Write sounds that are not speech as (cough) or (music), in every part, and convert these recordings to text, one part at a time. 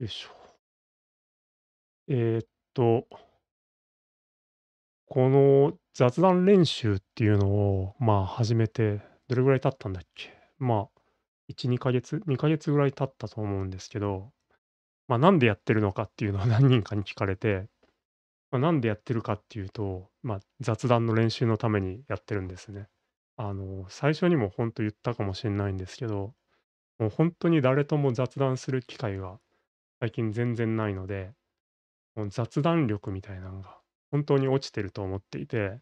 よいしょ。えーっと、この雑談練習っていうのを、まあ、始めて、どれぐらい経ったんだっけ？まあ、1、2ヶ月 ?2 ヶ月ぐらい経ったと思うんですけど、まあ、なんでやってるのかっていうのを (laughs) 何人かに聞かれて、まあ、なんでやってるかっていうと、まあ、雑談の練習のためにやってるんですね。あの、最初にも本当言ったかもしれないんですけど、もう本当に誰とも雑談する機会が最近全然ないので、もう雑談力みたいなのが本当に落ちてると思っていて、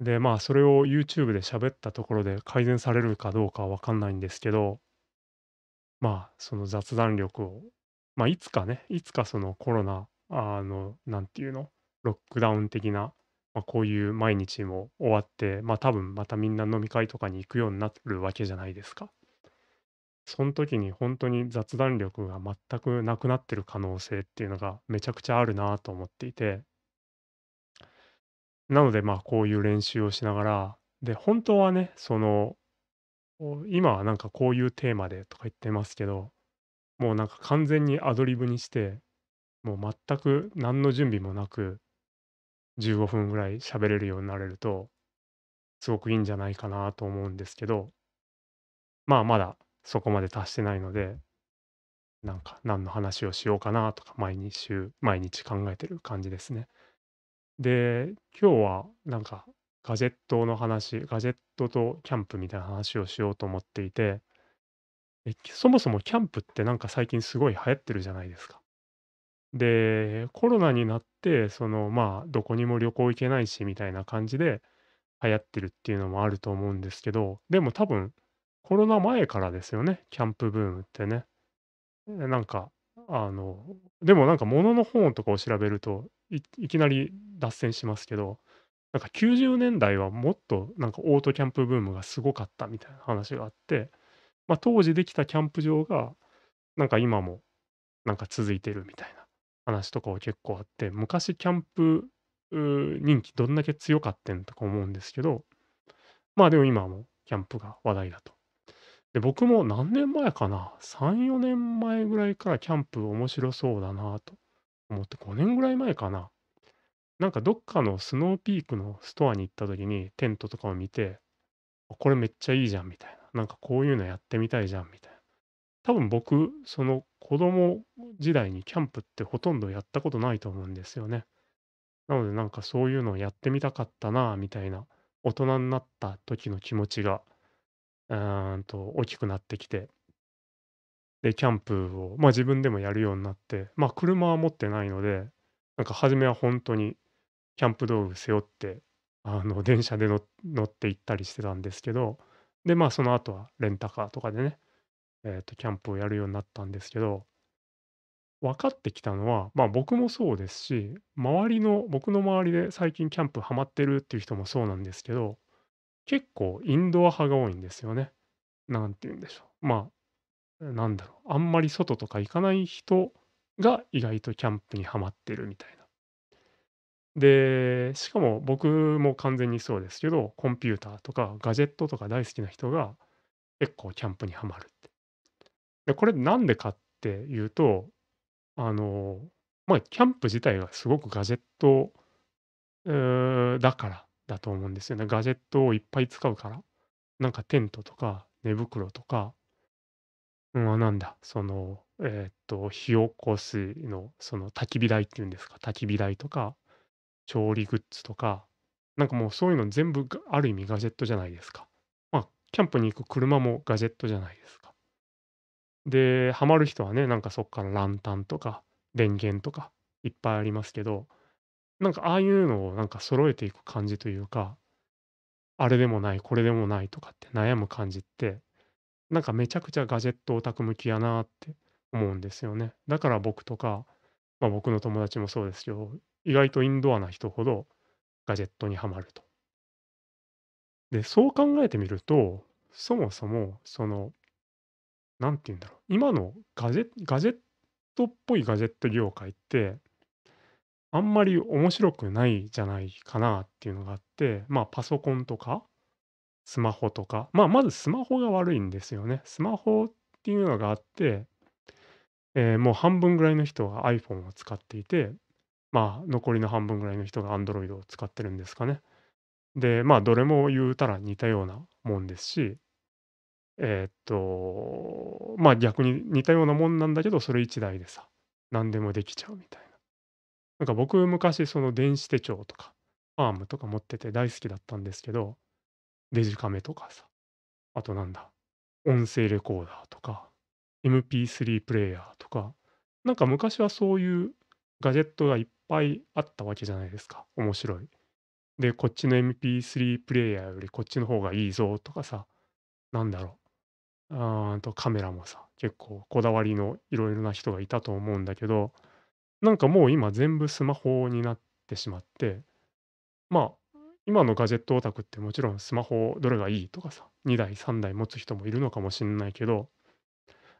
で、まあ、それを YouTube で喋ったところで改善されるかどうかはわかんないんですけど、まあ、その雑談力を、まあ、いつかね、いつかそのコロナ、あの、なんていうの、ロックダウン的な、まあ、こういう毎日も終わって、まあ、多分またみんな飲み会とかに行くようになるわけじゃないですか。その時に本当に雑談力が全くなくなってる可能性っていうのがめちゃくちゃあるなと思っていて、なので、まあ、こういう練習をしながら、で、本当はね、その、今はなんかこういうテーマでとか言ってますけど、もうなんか完全にアドリブにして、もう全く何の準備もなく、15分ぐらい喋れるようになれると、すごくいいんじゃないかなと思うんですけど、まあ、まだそこまで達してないので、なんか何の話をしようかなとか、毎日週毎日考えてる感じですね。で、今日はなんかガジェットの話、ガジェットとキャンプみたいな話をしようと思っていて、え、そもそもキャンプってなんか最近すごい流行ってるじゃないですか。で、コロナになって、その、まあ、どこにも旅行行けないしみたいな感じで流行ってるっていうのもあると思うんですけど、でも多分コロナ前からですよね、キャンプブームってね。え、なんか、あの、でもなんか物の本とかを調べると、いいきなり脱線しますけど、なんか90年代はもっとなんかオートキャンプブームがすごかったみたいな話があって、まあ、当時できたキャンプ場が、なんか今もなんか続いてるみたいな話とかは結構あって、昔キャンプ、う人気どんだけ強かってんとか思うんですけど、まあ、でも今はもうキャンプが話題だと。で、僕も何年前かな、3、4年前ぐらいからキャンプ面白そうだなと思って、5年ぐらい前かな。なんかどっかのスノーピークのストアに行った時にテントとかを見て、これめっちゃいいじゃんみたいな。なんかこういうのやってみたいじゃんみたいな。多分僕、その子供時代にキャンプってほとんどやったことないと思うんですよね。なのでなんかそういうのをやってみたかったなみたいな、大人になった時の気持ちが、んと大きくなってきて、で、キャンプを、ま、自分でもやるようになって、ま、車は持ってないので、なんか初めは本当にキャンプ道具背負って、あの、電車での乗って行ったりしてたんですけど、で、まあ、その後はレンタカーとかでね、えっと、キャンプをやるようになったんですけど、分かってきたのは、まあ、僕もそうですし、周りの僕の周りで最近キャンプハマってるっていう人もそうなんですけど、結構インドア派が多いんですよね。なんて言うんでしょう。まあ、なんだろう、あんまり外とか行かない人が意外とキャンプにハマってるみたいな。で、しかも僕も完全にそうですけど、コンピューターとかガジェットとか大好きな人が結構キャンプにハマるって。で、これなんでかっていうと、あの、まあ、キャンプ自体がすごくガジェット、だからだと思うんですよね。ガジェットをいっぱい使うから。なんかテントとか寝袋とか、うん、なんだ、その、えーっと、火起こすの、その焚き火台っていうんですか、焚き火台とか、調理グッズとか、なんかもうそういうの全部ある意味ガジェットじゃないですか。まあ、キャンプに行く車もガジェットじゃないですか。で、ハマる人はね、なんかそっからランタンとか電源とかいっぱいありますけど、なんかああいうのをなんか揃えていく感じというか、あれでもない、これでもないとかって悩む感じって、なんかめちゃくちゃガジェットオタク向きやなって思うんですよね。だから僕とか、まあ、僕の友達もそうですけど、意外とインドアな人ほどガジェットにはまると。で、そう考えてみると、そもそもその、なんて言うんだろう、今のガジェガジェットっぽいガジェット業界って、あんまり面白くないじゃないかなっていうのがあって、まあ、パソコンとかスマホとか、まあ、まずスマホが悪いんですよね。スマホっていうのがあって、ええ、もう半分ぐらいの人が iPhone を使っていて、まあ、残りの半分ぐらいの人が Android を使ってるんですかね。で、まあ、どれも言うたら似たようなもんですし、えっと、まあ、逆に似たようなもんなんだけど、それ1台でさ、何でもできちゃうみたいな。なんか僕昔その電子手帳とか、パームとか持ってて大好きだったんですけど、デジカメとかさ、あとなんだ、音声レコーダーとか、MP3 プレイヤーとか、なんか昔はそういうガジェットがいっぱいあったわけじゃないですか。面白い。で、こっちの MP3 プレイヤーよりこっちの方がいいぞとかさ、なんだろう。あーんとカメラもさ、結構こだわりのいろいろな人がいたと思うんだけど、なんかもう今全部スマホになってしまって、まあ、今のガジェットオタクってもちろんスマホどれがいいとかさ、2台3台持つ人もいるのかもしんないけど、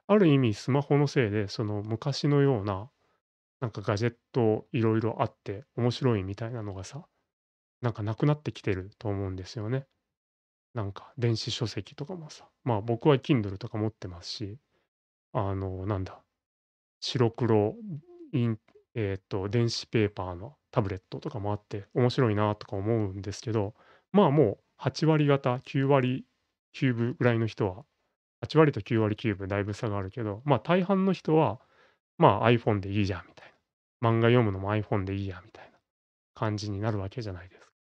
ある意味スマホのせいで、その昔のような、なんかガジェットいろいろあって面白いみたいなのがさ、なんかなくなってきてると思うんですよね。なんか電子書籍とかもさ、まあ僕は Kindle とか持ってますし、あの、なんだ、白黒インえっと、電子ペーパーのタブレットとかもあって、面白いなとか思うんですけど、まあ、もう8割方、9割9分ぐらいの人は、8割と9割9分だいぶ差があるけど、まあ、大半の人は、まあ、iPhone でいいじゃんみたいな。漫画読むのも iPhone でいいやみたいな感じになるわけじゃないですか。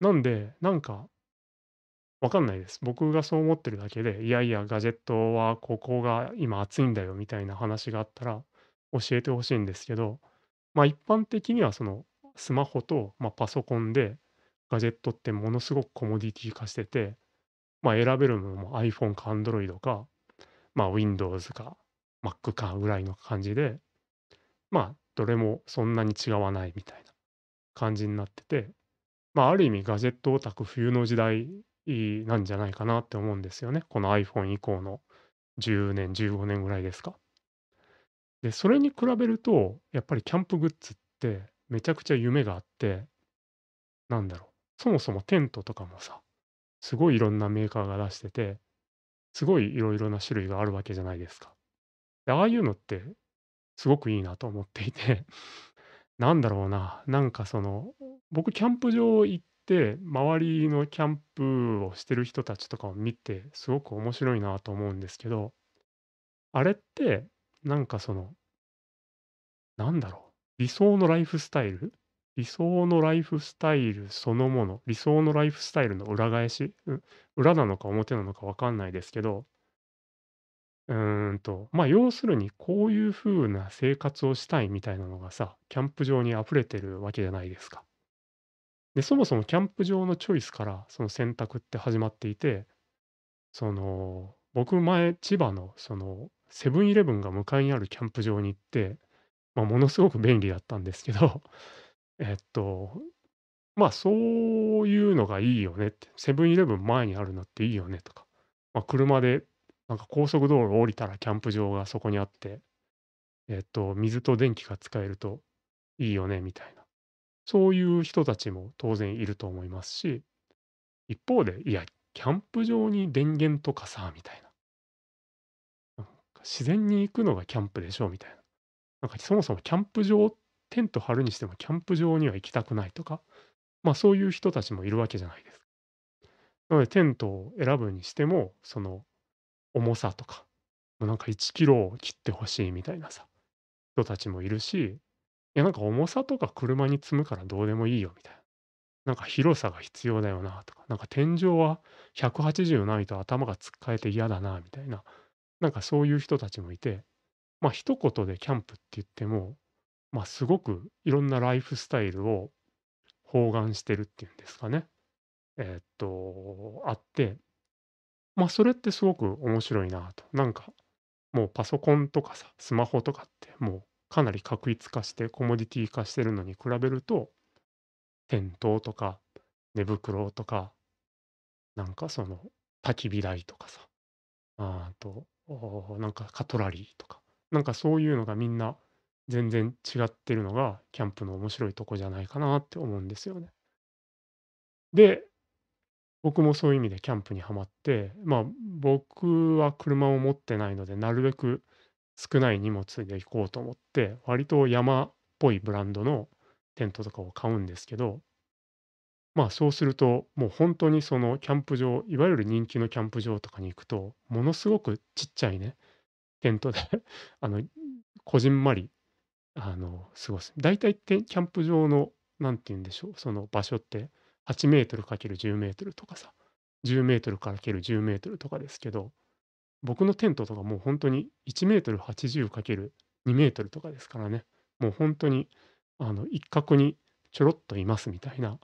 なんで、なんかわかんないです。僕がそう思ってるだけで、いやいや、ガジェットはここが今熱いんだよみたいな話があったら教えてほしいんですけど、まあ一般的にはそのスマホと、まあ、パソコンでガジェットってものすごくコモディティ化してて、まあ選べるのも iPhone か Android か、まあ Windows か Mac かぐらいの感じで、まあどれもそんなに違わないみたいな感じになってて、まあある意味ガジェットオタク冬の時代なんじゃないかなって思うんですよね。この iPhone 以降の10年、15年ぐらいですか。で、それに比べると、やっぱりキャンプグッズってめちゃくちゃ夢があって、なんだろう、そもそもテントとかもさ、すごいいろんなメーカーが出してて、すごいいろいろな種類があるわけじゃないですか。で、ああいうのってすごくいいなと思っていて、(laughs) なんだろうな、なんかその、僕キャンプ場行って、周りのキャンプをしてる人たちとかを見て、すごく面白いなと思うんですけど、あれって、なんかその、なんだろう、理想のライフスタイル？理想のライフスタイルそのもの、理想のライフスタイルの裏返し、う裏なのか表なのかわかんないですけど、うーんと、まあ、要するにこういう風な生活をしたいみたいなのがさ、キャンプ場に溢れてるわけじゃないですか。で、そもそもキャンプ場のチョイスから、その選択って始まっていて、その、僕前、千葉のその、セブンイレブンが向かいにあるキャンプ場に行って、まあ、ものすごく便利だったんですけど、(laughs) えっと、まあ、そういうのがいいよねって、セブンイレブン前にあるのっていいよねとか、まあ、車でなんか高速道路降りたらキャンプ場がそこにあって、えっと、水と電気が使えるといいよねみたいな。そういう人たちも当然いると思いますし、一方で、いや、キャンプ場に電源とかさ、みたいな。か自然に行くのがキャンプでしょみたいな。なんかそもそもキャンプ場、テント張るにしてもキャンプ場には行きたくないとか、まあそういう人たちもいるわけじゃないですか。なのでテントを選ぶにしても、その重さとか、もなんか1キロを切ってほしいみたいなさ、人たちもいるし、いやなんか重さとか車に積むからどうでもいいよみたいな。なんか広さが必要だよなとか、なんか天井は180ないと頭がつっかえて嫌だなみたいな、なんかそういう人たちもいて、まあ一言でキャンプって言っても、まあすごくいろんなライフスタイルを包含してるっていうんですかね。えーっと、あって、まあそれってすごく面白いなと。なんかもうパソコンとかさ、スマホとかってもうかなり確一化してコモディティ化してるのに比べると、テントとか寝袋とか、なんかその焚き火台とかさ、あと、おなんかカトラリーとか、なんかそういうのがみんな全然違ってるのがキャンプの面白いとこじゃないかなって思うんですよね。で、僕もそういう意味でキャンプにはまって、まあ僕は車を持ってないので、なるべく少ない荷物で行こうと思って、割と山っぽいブランドのテントとかを買うんですけど、まあ、そうすると、もう本当にそのキャンプ場、いわゆる人気のキャンプ場とかに行くと、ものすごくちっちゃいね、テントで (laughs) あの、こじんまり、あの、過ごす。大体てキャンプ場の、なんて言うんでしょう、その場所って8メートル ×10 メートルとかさ、10メートル ×10 メートルとかですけど、僕のテントとかもう本当に1メートル 80×2 メートルとかですからね、もう本当に、あの、一角にちょろっといますみたいな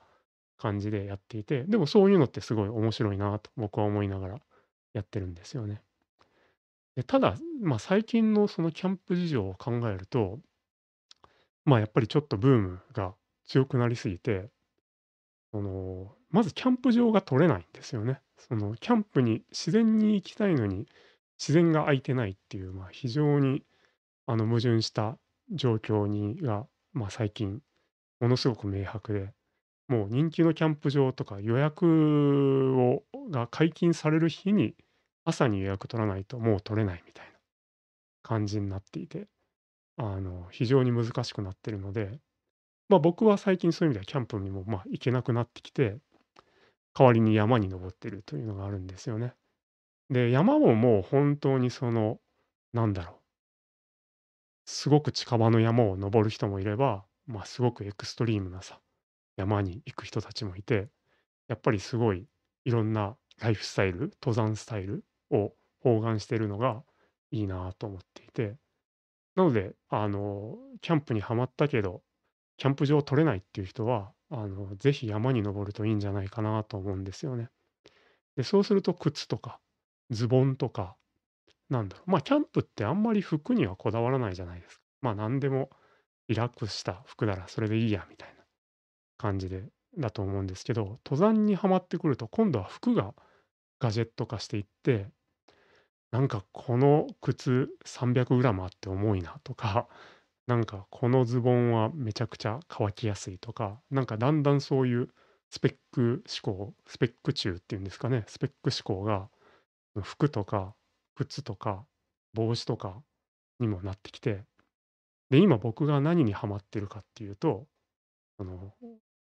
感じでやっていて、でもそういうのってすごい面白いなと僕は思いながらやってるんですよね。で、ただ、まあ、最近のそのキャンプ事情を考えると、まあ、やっぱりちょっとブームが強くなりすぎて、その、まずキャンプ場が取れないんですよね。そのキャンプに自然に行きたいのに、自然が空いてないっていう、まあ、非常にあの矛盾した状況にが、まあ、最近ものすごく明白で、もう人気のキャンプ場とか予約をが解禁される日に朝に予約取らないともう取れないみたいな感じになっていて、あの、非常に難しくなってるので、まあ、僕は最近そういう意味ではキャンプにも、まあ、行けなくなってきて、代わりに山に登ってるというのがあるんですよね。で、山ももう本当にその、なんだろう、すごく近場の山を登る人もいれば、まあ、すごくエクストリームなさ、山に行く人たちもいて、やっぱりすごいいろんなライフスタイル、登山スタイルを包含してるのがいいなと思っていて、なので、あの、キャンプにはまったけど、キャンプ場を取れないっていう人は、あの、ぜひ山に登るといいんじゃないかなと思うんですよね。で、そうすると靴とかズボンとか、なんだろう、まあ、キャンプってあんまり服にはこだわらないじゃないですか。まあ、何でもリラックスした服ならそれでいいやみたいな感じでだと思うんですけど、登山にはまってくると今度は服がガジェット化していって、なんかこの靴 300g あって重いなとか、なんかこのズボンはめちゃくちゃ乾きやすいとか、なんかだんだんそういうスペック思考、スペック中っていうんですかね、スペック思考が服とか靴とか帽子とかにもなってきて、で、今僕が何にハマってるかっていうと、その、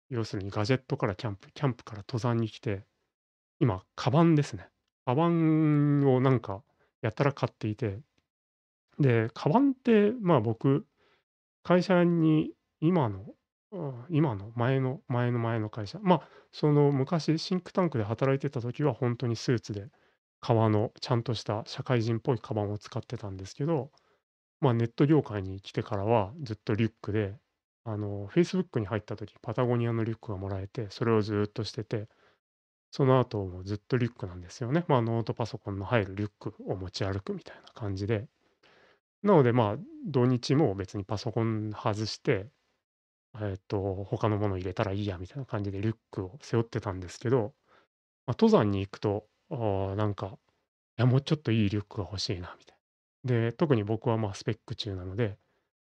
要するにガジェットからキャンプ、キャンプから登山に来て、今、カバンですね。カバンをなんかやたら買っていて、で、カバンって、まあ僕、会社に今の、今の前の前の前の会社、まあ、その昔シンクタンクで働いてた時は本当にスーツで革のちゃんとした社会人っぽいカバンを使ってたんですけど、まあ、ネット業界に来てからはずっとリュックで、あの、Facebook に入った時、パタゴニアのリュックがもらえて、それをずっとしてて、その後もずっとリュックなんですよね。まあ、ノートパソコンの入るリュックを持ち歩くみたいな感じで。なので、まあ、土日も別にパソコン外して、えっと、他のもの入れたらいいやみたいな感じでリュックを背負ってたんですけど、まあ、登山に行くと、ああ、なんか、いや、もうちょっといいリュックが欲しいなみたいな。で、特に僕はまあスペック中なので、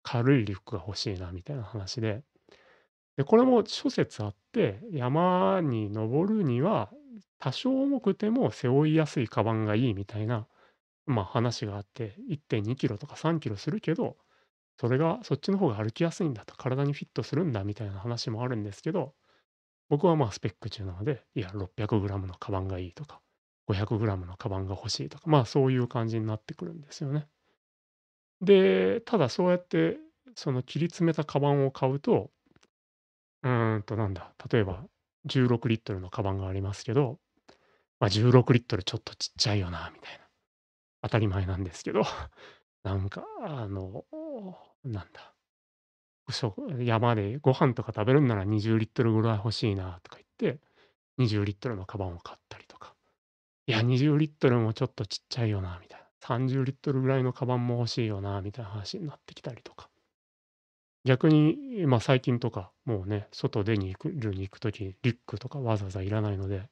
軽いリュックが欲しいなみたいな話で、で、これも諸説あって、山に登るには、多少重くても背負いやすいカバンがいいみたいな、まあ話があって、1.2キロとか3キロするけど、それが、そっちの方が歩きやすいんだと、体にフィットするんだみたいな話もあるんですけど、僕はまあスペック中なので、いや、600グラムのカバンがいいとか、500グラムのカバンが欲しいとか、まあそういう感じになってくるんですよね。で、ただそうやって、その切り詰めたカバンを買うと、うーんとなんだ、例えば16リットルのカバンがありますけど、まあ、16リットルちょっとちっちゃいよなみたいな。当たり前なんですけど、(laughs) なんかあの、なんだ、山でご飯とか食べるんなら20リットルぐらい欲しいなとか言って、20リットルのカバンを買ったりとか。いや、20リットルもちょっとちっちゃいよなみたいな。30リットルぐらいのカバンも欲しいよなみたいな話になってきたりとか。逆に、ま、最近とか、もうね、外出に行くるに行く時、リュックとかわざわざいらないので、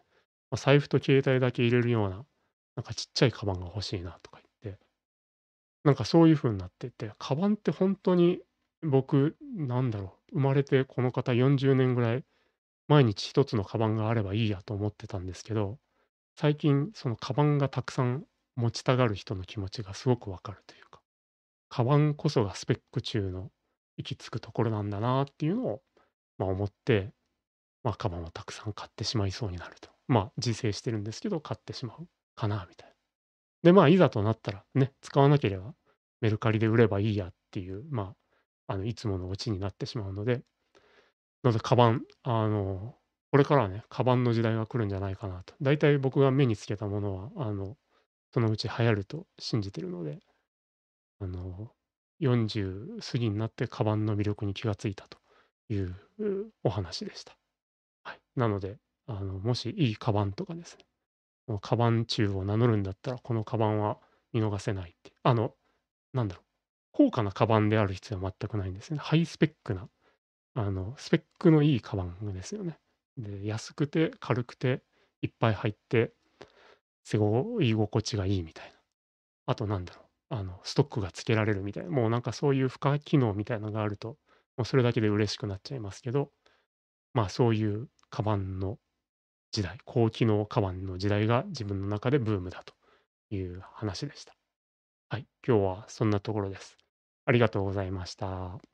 ま、財布と携帯だけ入れるような、なんかちっちゃいカバンが欲しいなとか言って、なんかそういう風になってて、カバンってほんとに僕、なんだろう、生まれてこの方40年ぐらい、毎日一つのカバンがあればいいやと思ってたんですけど、最近そのカバンがたくさん持ちたがる人の気持ちがすごくわかるというか。カバンこそがスペック中の行き着くところなんだなっていうのを、まあ、思って、まあ、カバンをたくさん買ってしまいそうになると。まあ、自制してるんですけど、買ってしまうかなみたいな。で、まあ、いざとなったらね、使わなければメルカリで売ればいいやっていう、まあ、あの、いつものオチになってしまうので、なので、カバン、あの、これからはね、カバンの時代が来るんじゃないかなと。だいたい僕が目につけたものは、あの、そのうち流行ると信じてるので、あの、40過ぎになってカバンの魅力に気がついたというお話でした。はい。なので、あの、もしいいカバンとかですね、もうカバン中を名乗るんだったら、このカバンは見逃せないって。あの、なんだろう、高価なカバンである必要は全くないんですね。ハイスペックな、あの、スペックのいいカバンですよね。で、安くて軽くていっぱい入って、すごい居心地がいいみたいな。あとなんだろう、あの、ストックがつけられるみたいな、もうなんかそういう付加機能みたいなのがあると、もうそれだけで嬉しくなっちゃいますけど、まあそういうカバンの時代、高機能カバンの時代が自分の中でブームだという話でした。はい、今日はそんなところです。ありがとうございました。